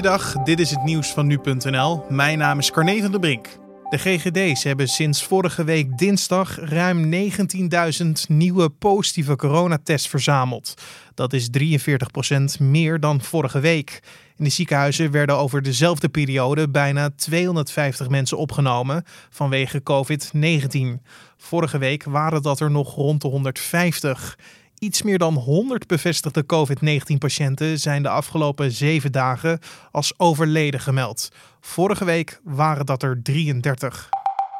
Goeiedag, dit is het nieuws van nu.nl. Mijn naam is Carne van der Brink. De GGD's hebben sinds vorige week dinsdag ruim 19.000 nieuwe positieve coronatests verzameld. Dat is 43% meer dan vorige week. In de ziekenhuizen werden over dezelfde periode bijna 250 mensen opgenomen vanwege COVID-19. Vorige week waren dat er nog rond de 150. Iets meer dan 100 bevestigde COVID-19-patiënten zijn de afgelopen zeven dagen als overleden gemeld. Vorige week waren dat er 33.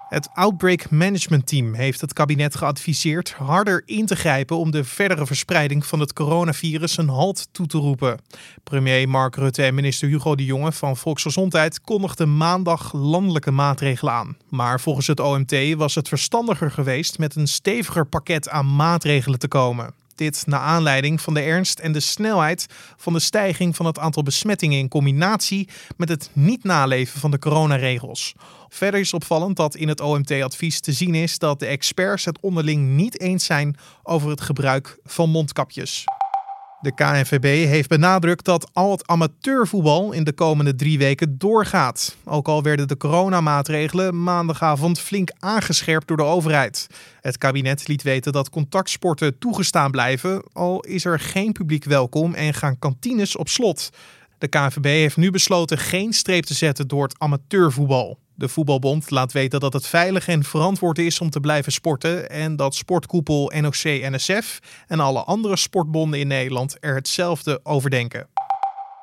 Het Outbreak Management Team heeft het kabinet geadviseerd harder in te grijpen om de verdere verspreiding van het coronavirus een halt toe te roepen. Premier Mark Rutte en minister Hugo de Jonge van Volksgezondheid kondigden maandag landelijke maatregelen aan. Maar volgens het OMT was het verstandiger geweest met een steviger pakket aan maatregelen te komen. Dit naar aanleiding van de ernst en de snelheid van de stijging van het aantal besmettingen in combinatie met het niet naleven van de coronaregels. Verder is opvallend dat in het OMT-advies te zien is dat de experts het onderling niet eens zijn over het gebruik van mondkapjes. De KNVB heeft benadrukt dat al het amateurvoetbal in de komende drie weken doorgaat. Ook al werden de coronamaatregelen maandagavond flink aangescherpt door de overheid. Het kabinet liet weten dat contactsporten toegestaan blijven, al is er geen publiek welkom en gaan kantines op slot. De KNVB heeft nu besloten geen streep te zetten door het amateurvoetbal. De voetbalbond laat weten dat het veilig en verantwoord is om te blijven sporten en dat sportkoepel NOC-NSF en alle andere sportbonden in Nederland er hetzelfde over denken.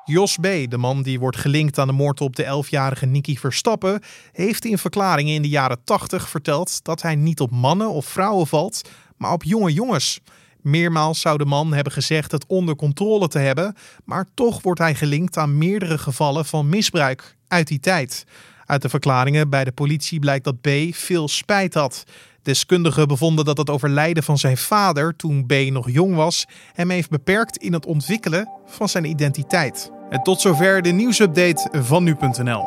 Jos B., de man die wordt gelinkt aan de moord op de 11-jarige Nicky Verstappen, heeft in verklaringen in de jaren 80 verteld dat hij niet op mannen of vrouwen valt, maar op jonge jongens. Meermaals zou de man hebben gezegd het onder controle te hebben, maar toch wordt hij gelinkt aan meerdere gevallen van misbruik uit die tijd. Uit de verklaringen bij de politie blijkt dat B veel spijt had. Deskundigen bevonden dat het overlijden van zijn vader, toen B nog jong was, hem heeft beperkt in het ontwikkelen van zijn identiteit. En tot zover de nieuwsupdate van nu.nl.